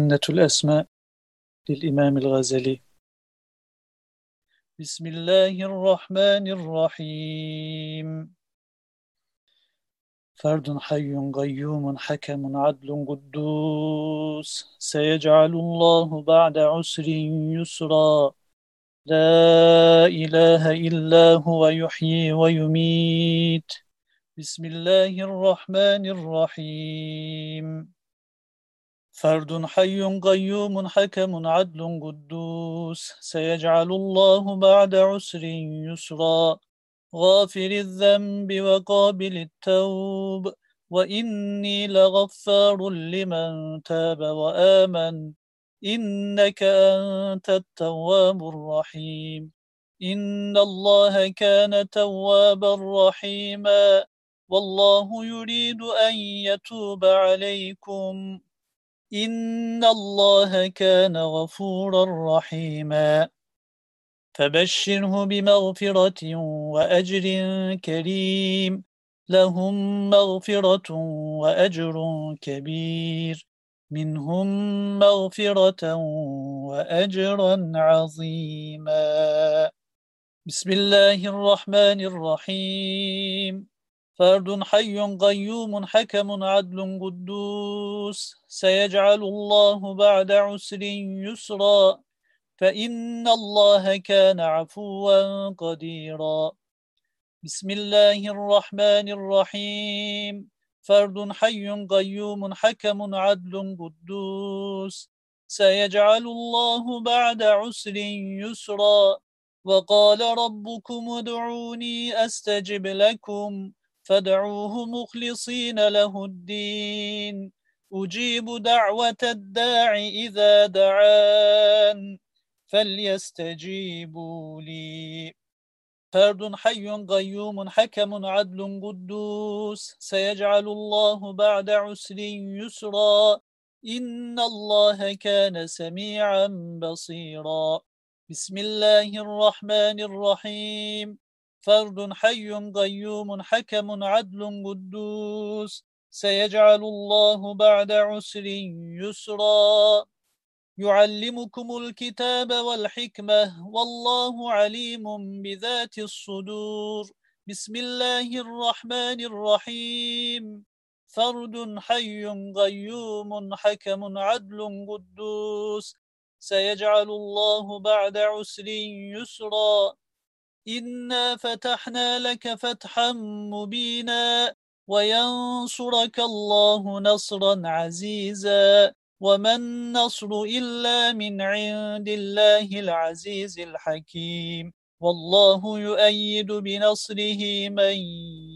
جنة الأسماء للإمام الغزالي. بسم الله الرحمن الرحيم. فرد حي قيوم حكم عدل قدوس. سيجعل الله بعد عسر يسرا. لا إله إلا هو يحيي ويميت. بسم الله الرحمن الرحيم. فرد حي قيوم حكم عدل قدوس. سيجعل الله بعد عسر يسرا. غافر الذنب وقابل التوب. وإني لغفار لمن تاب وآمن. إنك أنت التواب الرحيم. إن الله كان توابا رحيما. والله يريد أن يتوب عليكم. إن الله كان غفورا رحيما. فبشره بمغفرة وأجر كريم. لهم مغفرة وأجر كبير. منهم مغفرة وأجرا عظيما. بسم الله الرحمن الرحيم. فرد حي قيوم حكم عدل قدوس. سيجعل الله بعد عسر يسرا. فإن الله كان عفوا قديرا. بسم الله الرحمن الرحيم. فرد حي قيوم حكم عدل قدوس. سيجعل الله بعد عسر يسرا. وقال ربكم ادعوني أستجب لكم. فادعوه مخلصين له الدين. أجيب دعوة الداع إذا دعان فليستجيبوا لي. فرد حي قيوم حكم عدل قدوس. سيجعل الله بعد عسر يسرا. إن الله كان سميعا بصيرا. بسم الله الرحمن الرحيم. فرد حي قيوم حكم عدل قدوس. سيجعل الله بعد عسر يسرا. يعلمكم الكتاب والحكمة والله عليم بذات الصدور. بسم الله الرحمن الرحيم. فرد حي قيوم حكم عدل قدوس. سيجعل الله بعد عسر يسرا. إنا فتحنا لك فتحا مبينا وينصرك الله نصرا عزيزا وما النصر إلا من عند الله العزيز الحكيم والله يؤيد بنصره من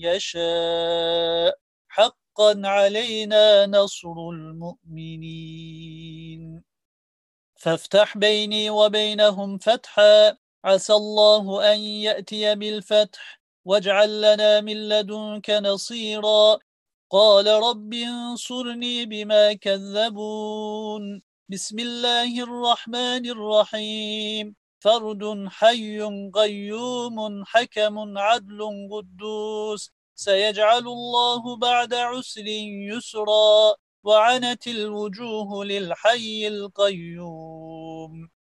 يشاء حقا علينا نصر المؤمنين فافتح بيني وبينهم فتحا عسى الله أن يأتي بالفتح واجعل لنا من لدنك نصيرا. قال رب انصرني بما كذبون. بسم الله الرحمن الرحيم. فرد حي قيوم حكم عدل قدوس. سيجعل الله بعد عسر يسرا. وعنت الوجوه للحي القيوم.